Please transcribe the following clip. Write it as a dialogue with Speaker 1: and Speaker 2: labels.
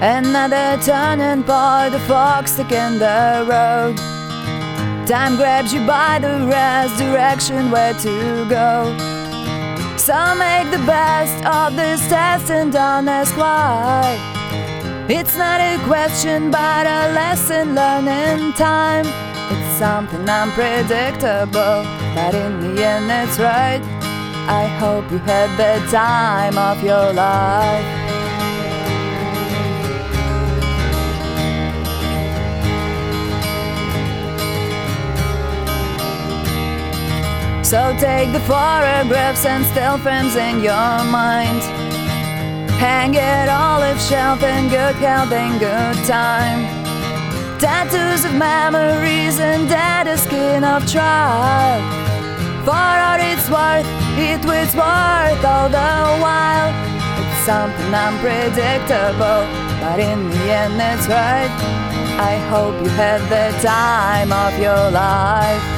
Speaker 1: Another turning point, the fox stuck in the road. Time grabs you by the wrist, direction where to go. So make the best of this test and don't ask why. It's not a question, but a lesson learned in time. It's something unpredictable, but in the end, it's right. I hope you had the time of your life. So take the photographs and still frames in your mind. Hang it olive shelf in good health and good time. Tattoos of memories and dead skin of trial. For all it's worth, it was worth all the while. It's something unpredictable, but in the end it's right. I hope you had the time of your life.